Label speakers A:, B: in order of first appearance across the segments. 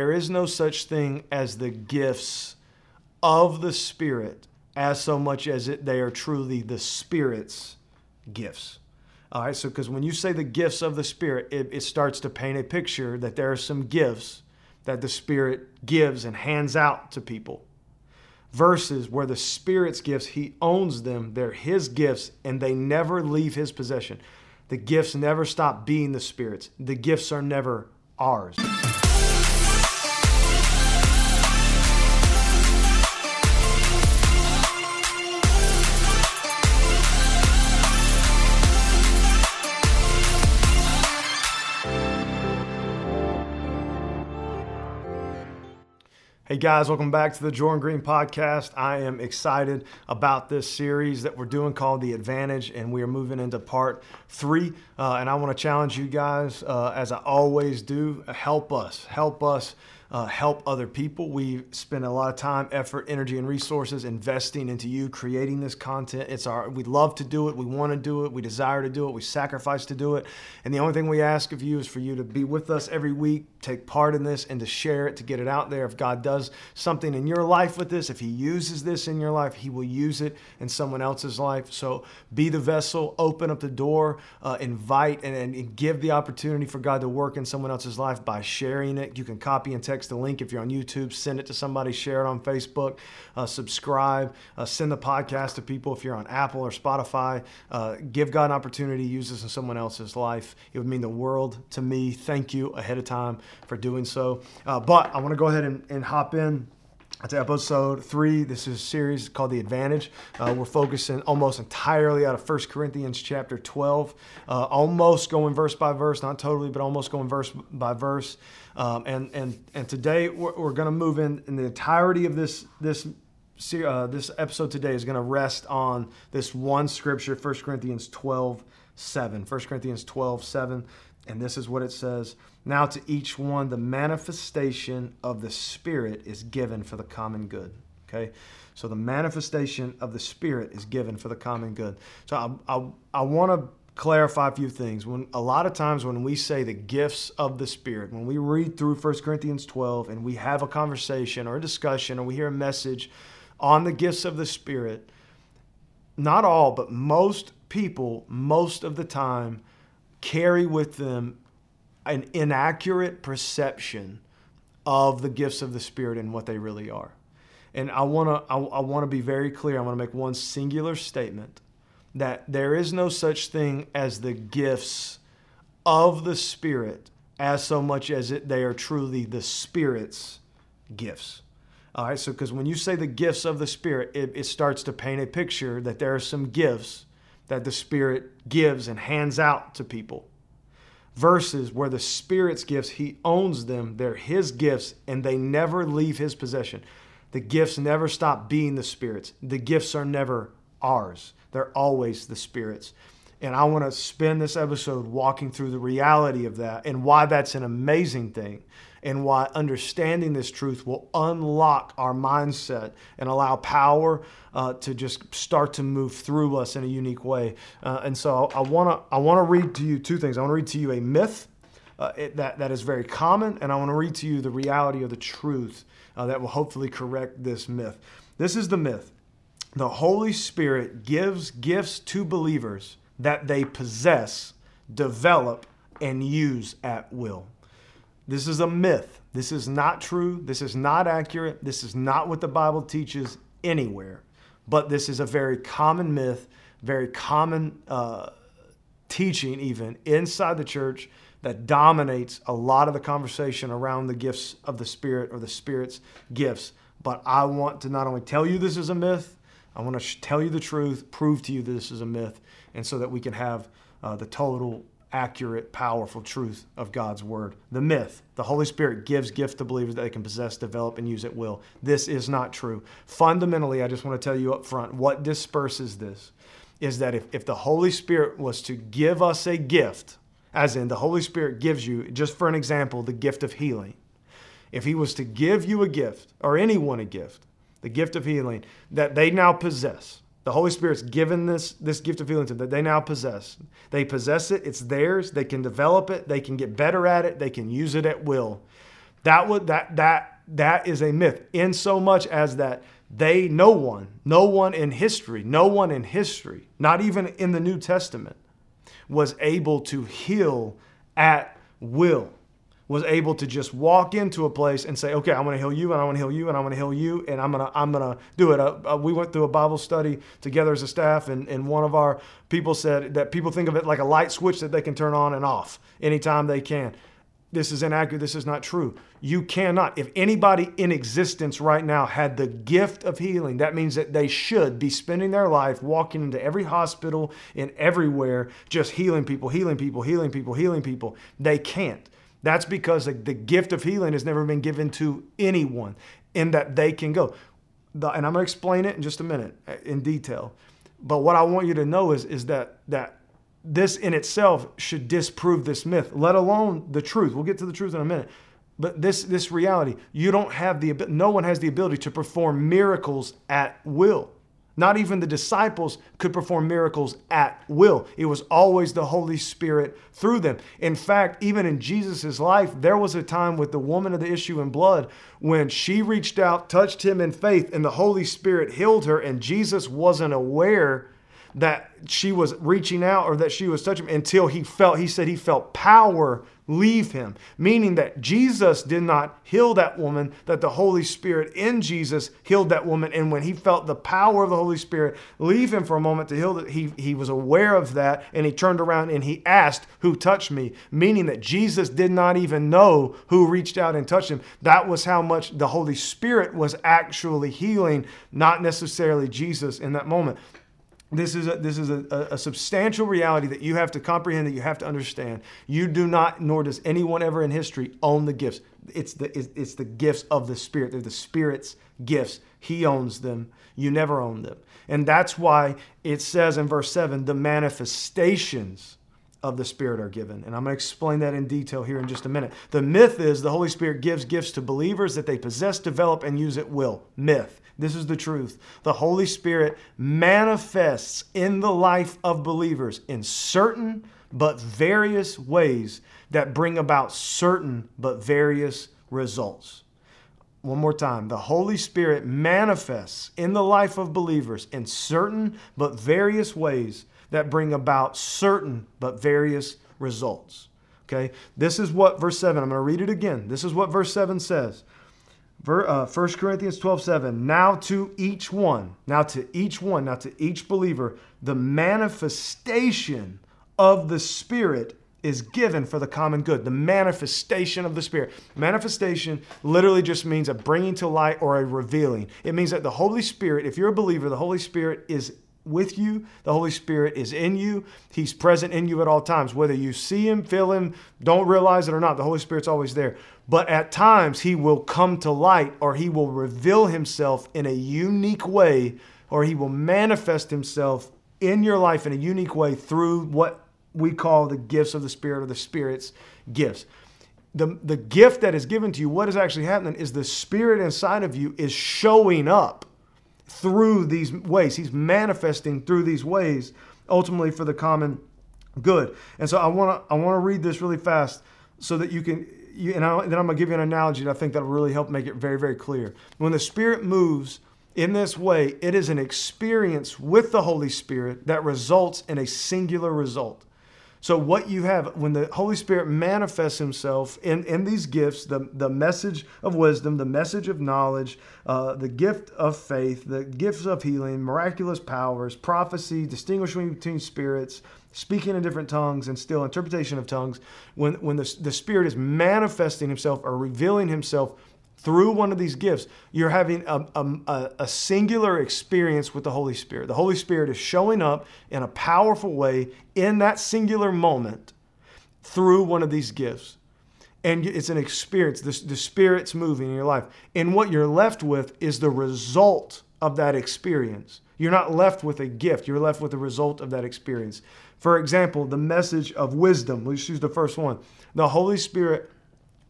A: there is no such thing as the gifts of the Spirit as so much as it, they are truly the Spirit's gifts. All right, so because when you say the gifts of the Spirit, it, it starts to paint a picture that there are some gifts that the Spirit gives and hands out to people. Versus where the Spirit's gifts, He owns them, they're His gifts, and they never leave His possession. The gifts never stop being the Spirit's, the gifts are never ours. Hey guys, welcome back to the Jordan Green Podcast. I am excited about this series that we're doing called The Advantage, and we are moving into part three. Uh, and I want to challenge you guys, uh, as I always do, help us, help us uh, help other people. We spend a lot of time, effort, energy, and resources investing into you creating this content. It's our we love to do it. We want to do it. We desire to do it. We sacrifice to do it. And the only thing we ask of you is for you to be with us every week, take part in this, and to share it, to get it out there. If God does something in your life with this, if He uses this in your life, He will use it in someone else's life. So be the vessel, open up the door, uh, invite, and, and give the opportunity for God to work in someone else's life by sharing it. You can copy and text text the link. If you're on YouTube, send it to somebody, share it on Facebook, uh, subscribe, uh, send the podcast to people. If you're on Apple or Spotify, uh, give God an opportunity use this in someone else's life. It would mean the world to me. Thank you ahead of time for doing so. Uh, but I want to go ahead and, and hop in. It's episode three. This is a series called The Advantage. Uh, we're focusing almost entirely out of 1 Corinthians chapter 12, uh, almost going verse by verse, not totally, but almost going verse by verse. Um, and, and, and today we're, we're going to move in, in the entirety of this, this, uh, this episode today is going to rest on this one scripture, 1 Corinthians 12, 7. 1 Corinthians 12, 7. And this is what it says Now to each one, the manifestation of the Spirit is given for the common good. Okay? So the manifestation of the Spirit is given for the common good. So I, I, I want to clarify a few things. When a lot of times when we say the gifts of the Spirit, when we read through 1 Corinthians 12 and we have a conversation or a discussion or we hear a message on the gifts of the Spirit, not all, but most people, most of the time, carry with them an inaccurate perception of the gifts of the Spirit and what they really are. And I want to I, I want to be very clear. I want to make one singular statement that there is no such thing as the gifts of the Spirit as so much as it, they are truly the Spirit's gifts. All right, so because when you say the gifts of the Spirit, it, it starts to paint a picture that there are some gifts that the Spirit gives and hands out to people. Verses where the Spirit's gifts, He owns them, they're His gifts, and they never leave His possession. The gifts never stop being the Spirit's, the gifts are never ours, they're always the Spirit's. And I want to spend this episode walking through the reality of that and why that's an amazing thing and why understanding this truth will unlock our mindset and allow power uh, to just start to move through us in a unique way. Uh, and so I want to I want to read to you two things. I want to read to you a myth uh, it, that that is very common, and I want to read to you the reality of the truth uh, that will hopefully correct this myth. This is the myth. The Holy Spirit gives gifts to believers that they possess, develop, and use at will. This is a myth. This is not true. This is not accurate. This is not what the Bible teaches anywhere. But this is a very common myth, very common uh, teaching, even inside the church, that dominates a lot of the conversation around the gifts of the Spirit or the Spirit's gifts. But I want to not only tell you this is a myth, I want to tell you the truth, prove to you this is a myth, and so that we can have uh, the total accurate, powerful truth of God's word. The myth, the Holy Spirit gives gifts to believers that they can possess, develop, and use at will. This is not true. Fundamentally, I just want to tell you up front what disperses this is that if, if the Holy Spirit was to give us a gift, as in the Holy Spirit gives you, just for an example, the gift of healing. If He was to give you a gift, or anyone a gift, the gift of healing that they now possess, the Holy Spirit's given this, this gift of healing to them that they now possess. They possess it, it's theirs, they can develop it, they can get better at it, they can use it at will. That would that that that is a myth. In so much as that they no one, no one in history, no one in history, not even in the New Testament, was able to heal at will was able to just walk into a place and say, okay, I'm going to heal you and I want to heal you and I want to heal you and I'm going to, I'm going to do it. Uh, uh, we went through a Bible study together as a staff and, and one of our people said that people think of it like a light switch that they can turn on and off anytime they can. This is inaccurate. This is not true. You cannot. If anybody in existence right now had the gift of healing, that means that they should be spending their life walking into every hospital and everywhere, just healing people, healing people, healing people, healing people. They can't. That's because the, the gift of healing has never been given to anyone in that they can go. The, and I'm going to explain it in just a minute uh, in detail. But what I want you to know is, is that, that this in itself should disprove this myth, let alone the truth. We'll get to the truth in a minute. But this, this reality, you don't have the, no one has the ability to perform miracles at will. Not even the disciples could perform miracles at will. It was always the Holy Spirit through them. In fact, even in Jesus' life, there was a time with the woman of the issue in blood when she reached out, touched him in faith, and the Holy Spirit healed her, and Jesus wasn't aware that she was reaching out or that she was touching him until he felt, he said he felt power leave him, meaning that Jesus did not heal that woman, that the Holy Spirit in Jesus healed that woman. And when he felt the power of the Holy Spirit leave him for a moment to heal, it, he, he was aware of that and he turned around and he asked, Who touched me? Meaning that Jesus did not even know who reached out and touched him. That was how much the Holy Spirit was actually healing, not necessarily Jesus in that moment. This is a, this is a, a, substantial reality that you have to comprehend, that you have to understand. You do not, nor does anyone ever in history own the gifts. It's the, it's, it's the gifts of the Spirit. They're the Spirit's gifts. He owns them. You never own them. And that's why it says in verse 7 the manifestations of the Spirit are given. And I'm going to explain that in detail here in just a minute. The myth is the Holy Spirit gives gifts to believers that they possess, develop, and use at will. Myth. This is the truth. The Holy Spirit manifests in the life of believers in certain but various ways that bring about certain but various results. One more time. The Holy Spirit manifests in the life of believers in certain but various ways that bring about certain but various results. Okay? This is what verse 7, I'm going to read it again. This is what verse 7 says. 1 uh, Corinthians 12, 7. Now to each one, now to each one, now to each believer, the manifestation of the Spirit is given for the common good. The manifestation of the Spirit. Manifestation literally just means a bringing to light or a revealing. It means that the Holy Spirit, if you're a believer, the Holy Spirit is with you. The Holy Spirit is in you. He's present in you at all times. Whether you see Him, feel Him, don't realize it or not, the Holy Spirit's always there. But at times, He will come to light or He will reveal Himself in a unique way or He will manifest Himself in your life in a unique way through what we call the gifts of the Spirit or the Spirit's gifts. The, the gift that is given to you, what is actually happening is the Spirit inside of you is showing up through these ways. He's manifesting through these ways, ultimately for the common good. And so I want to I want to read this really fast so that you can. You, and, I, then I'm going to give you an analogy that I think that'll really help make it very, very clear. When the Spirit moves in this way, it is an experience with the Holy Spirit that results in a singular result. So, what you have when the Holy Spirit manifests Himself in, in these gifts the, the message of wisdom, the message of knowledge, uh, the gift of faith, the gifts of healing, miraculous powers, prophecy, distinguishing between spirits, speaking in different tongues, and still interpretation of tongues, when, when the, the Spirit is manifesting Himself or revealing Himself through one of these gifts, you're having a, a, a, singular experience with the Holy Spirit. The Holy Spirit is showing up in a powerful way in that singular moment through one of these gifts. And it's an experience. The, the Spirit's moving in your life. And what you're left with is the result of that experience. You're not left with a gift, you're left with the result of that experience. For example, the message of wisdom. Let's use the first one. The Holy Spirit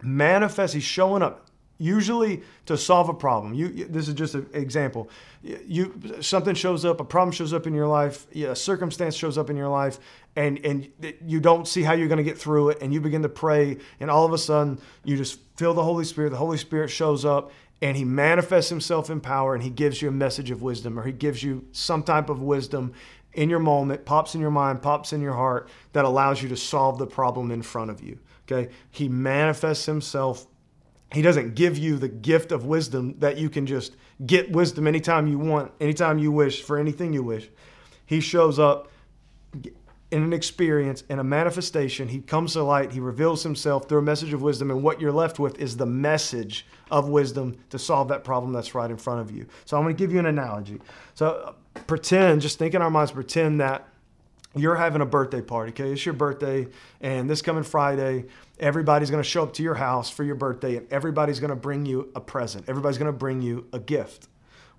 A: manifests, He's showing up usually to solve a problem. You, this is just an example. You something shows up, a problem shows up in your life, a circumstance shows up in your life, and and you don't see how you're going to get through it, and you begin to pray, and all of a sudden you just feel the Holy Spirit. The Holy Spirit shows up, and He manifests Himself in power, and He gives you a message of wisdom, or He gives you some type of wisdom in your moment, pops in your mind, pops in your heart that allows you to solve the problem in front of you. Okay, He manifests Himself he doesn't give you the gift of wisdom that you can just get wisdom anytime you want, anytime you wish, for anything you wish. He shows up in an experience, in a manifestation. He comes to light. He reveals himself through a message of wisdom. And what you're left with is the message of wisdom to solve that problem that's right in front of you. So I'm going to give you an analogy. So uh, pretend, just think in our minds, pretend that you're having a birthday party, okay? It's your birthday, and this coming Friday, everybody's gonna show up to your house for your birthday, and everybody's gonna bring you a present. Everybody's gonna bring you a gift,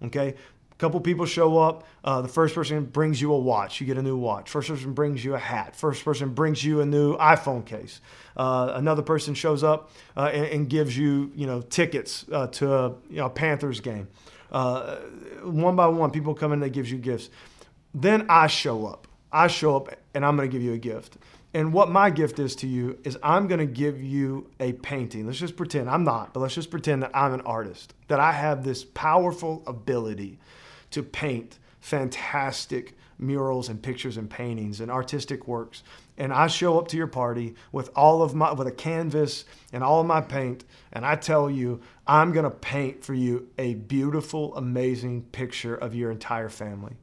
A: okay? A couple people show up. Uh, the first person brings you a watch. You get a new watch. First person brings you a hat. First person brings you a new iPhone case. Uh, another person shows up uh, and, and, gives you, you know, tickets uh, to a you know, Panthers game. Uh, one by one, people come in, they gives you gifts. Then I show up I show up and I'm going to give you a gift. And what my gift is to you is I'm going to give you a painting. Let's just pretend I'm not, but let's just pretend that I'm an artist, that I have this powerful ability to paint fantastic murals and pictures and paintings and artistic works. And I show up to your party with all of my with a canvas and all of my paint and I tell you I'm going to paint for you a beautiful amazing picture of your entire family.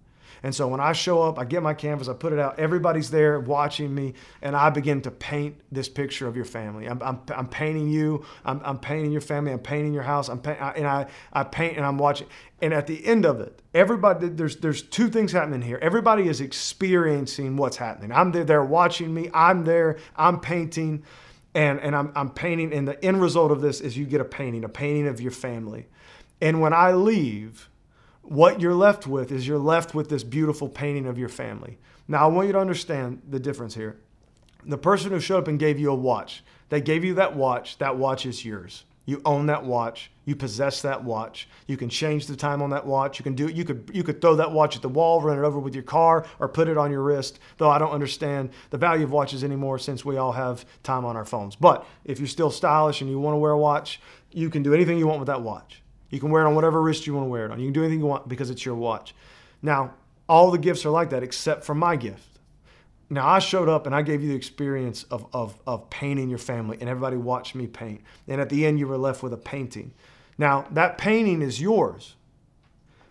A: And so when I show up, I get my canvas, I put it out, everybody's there watching me, and I begin to paint this picture of your family. I'm, I'm, I'm painting you, I'm, I'm, painting your family, I'm painting your house, I'm paint, and I, I paint and I'm watching. And at the end of it, everybody, there's, there's two things happening here. Everybody is experiencing what's happening. I'm there, they're watching me, I'm there, I'm painting, and, and I'm, I'm painting, and the end result of this is you get a painting, a painting of your family. And when I leave, what you're left with is you're left with this beautiful painting of your family. Now, I want you to understand the difference here. The person who showed up and gave you a watch, they gave you that watch, that watch is yours. You own that watch. You possess that watch. You can change the time on that watch. You can do it. you could you could throw that watch at the wall, run it over with your car, or put it on your wrist. Though I don't understand the value of watches anymore since we all have time on our phones. But if you're still stylish and you want to wear a watch, you can do anything you want with that watch. You can wear it on whatever wrist you want to wear it on. You can do anything you want because it's your watch. Now, all the gifts are like that except for my gift. Now, I showed up and I gave you the experience of, of, of painting your family, and everybody watched me paint. And at the end, you were left with a painting. Now, that painting is yours,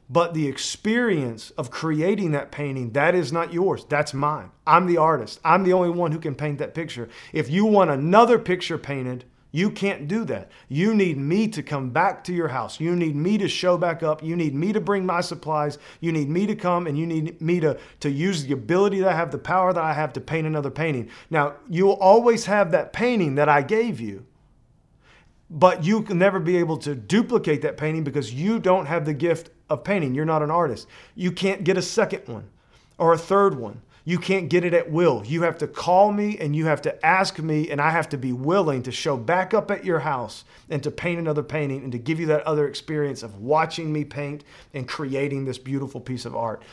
A: but the experience of creating that painting, that is not yours. That's mine. I'm the artist. I'm the only one who can paint that picture. If you want another picture painted, you can't do that. You need me to come back to your house. You need me to show back up. You need me to bring my supplies. You need me to come and you need me to, to use the ability that I have, the power that I have to paint another painting. Now, you'll always have that painting that I gave you, but you can never be able to duplicate that painting because you don't have the gift of painting. You're not an artist. You can't get a second one or a third one. You can't get it at will. You have to call me and you have to ask me, and I have to be willing to show back up at your house and to paint another painting and to give you that other experience of watching me paint and creating this beautiful piece of art.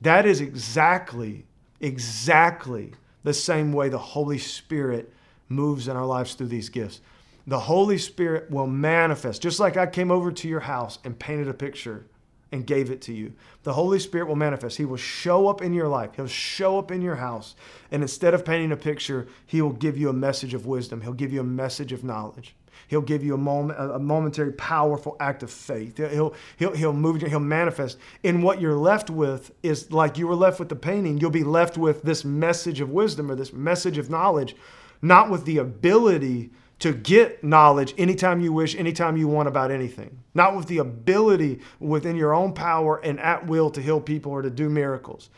A: That is exactly, exactly the same way the Holy Spirit moves in our lives through these gifts. The Holy Spirit will manifest, just like I came over to your house and painted a picture and gave it to you. The Holy Spirit will manifest. He will show up in your life. He'll show up in your house. And instead of painting a picture, He will give you a message of wisdom. He'll give you a message of knowledge. He'll give you a moment, a momentary, powerful act of faith. He'll, he'll, he'll move, you, he'll manifest. And what you're left with is like you were left with the painting, you'll be left with this message of wisdom or this message of knowledge, not with the ability to get knowledge anytime you wish, anytime you want about anything. Not with the ability within your own power and at will to heal people or to do miracles.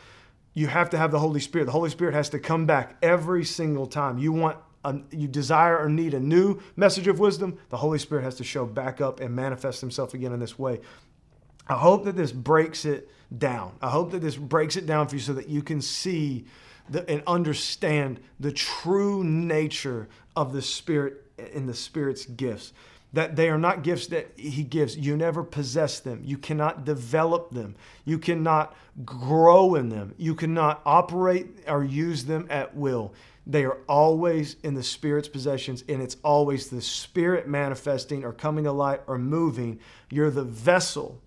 A: You have to have the Holy Spirit. The Holy Spirit has to come back every single time. You want a, you desire or need a new message of wisdom, the Holy Spirit has to show back up and manifest himself again in this way. I hope that this breaks it down. I hope that this breaks it down for you so that you can see the, and understand the true nature of the Spirit in the Spirit's gifts. that they are not gifts that he gives. You never possess them. You cannot develop them. You cannot grow in them. You cannot operate or use them at will. They are always in the Spirit's possessions, and it's always the Spirit manifesting or coming to light or moving. You're the vessel.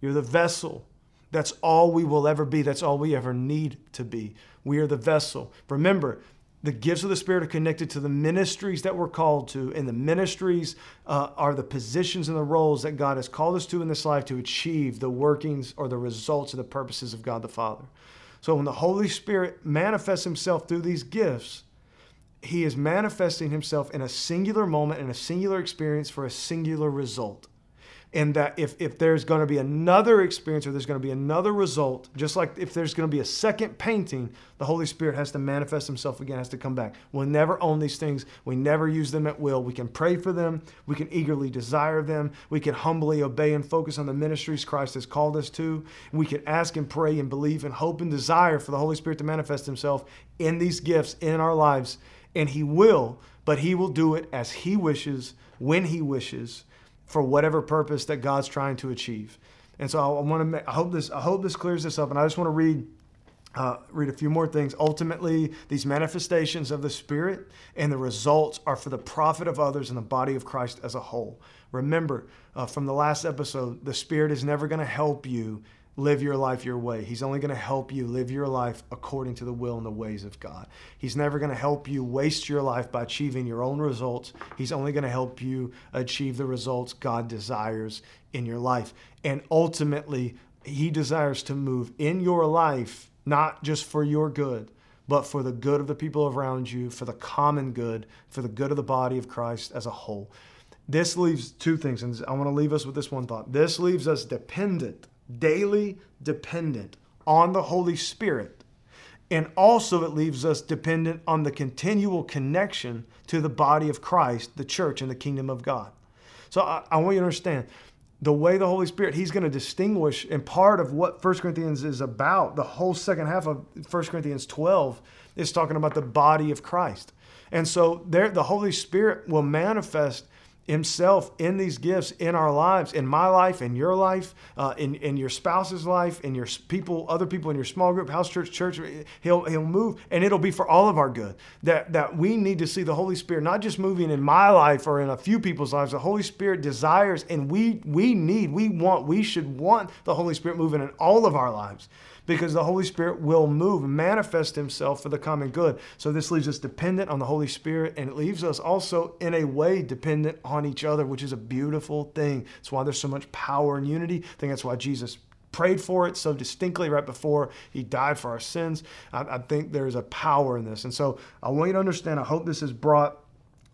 A: You're the vessel. That's all we will ever be. That's all we ever need to be. We are the vessel. Remember, the gifts of the Spirit are connected to the ministries that we're called to, and the ministries uh, are the positions and the roles that God has called us to in this life to achieve the workings or the results of the purposes of God the Father. So when the Holy Spirit manifests Himself through these gifts, He is manifesting Himself in a singular moment, in a singular experience for a singular result and that if, if there's going to be another experience or there's going to be another result, just like if there's going to be a second painting, the Holy Spirit has to manifest himself again, has to come back. We'll never own these things. We never use them at will. We can pray for them. We can eagerly desire them. We can humbly obey and focus on the ministries Christ has called us to. We can ask and pray and believe and hope and desire for the Holy Spirit to manifest himself in these gifts in our lives. And he will, but he will do it as he wishes, when he wishes for whatever purpose that God's trying to achieve. And so I want to. I hope this. I hope this clears this up. And I just want to read. Uh, read a few more things. Ultimately, these manifestations of the Spirit and the results are for the profit of others and the body of Christ as a whole. Remember uh, from the last episode, the Spirit is never going to help you live your life your way. He's only going to help you live your life according to the will and the ways of God. He's never going to help you waste your life by achieving your own results. He's only going to help you achieve the results God desires in your life. And ultimately, He desires to move in your life, not just for your good, but for the good of the people around you, for the common good, for the good of the body of Christ as a whole. This leaves two things, and I want to leave us with this one thought. This leaves us dependent daily dependent on the Holy Spirit. And also, it leaves us dependent on the continual connection to the body of Christ, the church, and the kingdom of God. So I, I want you to understand the way the Holy Spirit, He's going to distinguish, and part of what 1 Corinthians is about, the whole second half of 1 Corinthians 12 is talking about the body of Christ. And so there, the Holy Spirit will manifest himself in these gifts in our lives, in my life, in your life, uh, in, in your spouse's life, in your people, other people in your small group, house church, church. He'll, he'll move and it'll be for all of our good. That, that we need to see the Holy Spirit not just moving in my life or in a few people's lives. The Holy Spirit desires and we, we need, we want, we should want the Holy Spirit moving in all of our lives because the Holy Spirit will move and manifest himself for the common good. So this leaves us dependent on the Holy Spirit and it leaves us also in a way dependent on each other, which is a beautiful thing. That's why there's so much power and unity. I think that's why Jesus prayed for it so distinctly right before he died for our sins. I, I think there's a power in this. And so I want you to understand, I hope this has brought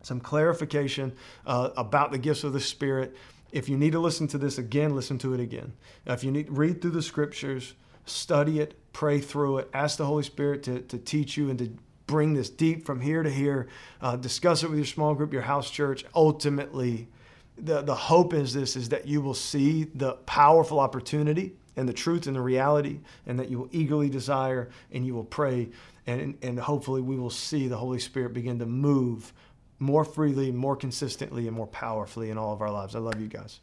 A: some clarification uh, about the gifts of the Spirit. If you need to listen to this again, listen to it again. If you need read through the scriptures, study it, pray through it, ask the Holy Spirit to, to teach you and to bring this deep from here to here. Uh, discuss it with your small group, your house church. Ultimately, the, the hope is this is that you will see the powerful opportunity and the truth and the reality, and that you will eagerly desire and you will pray. And, and hopefully, we will see the Holy Spirit begin to move more freely, more consistently, and more powerfully in all of our lives. I love you guys.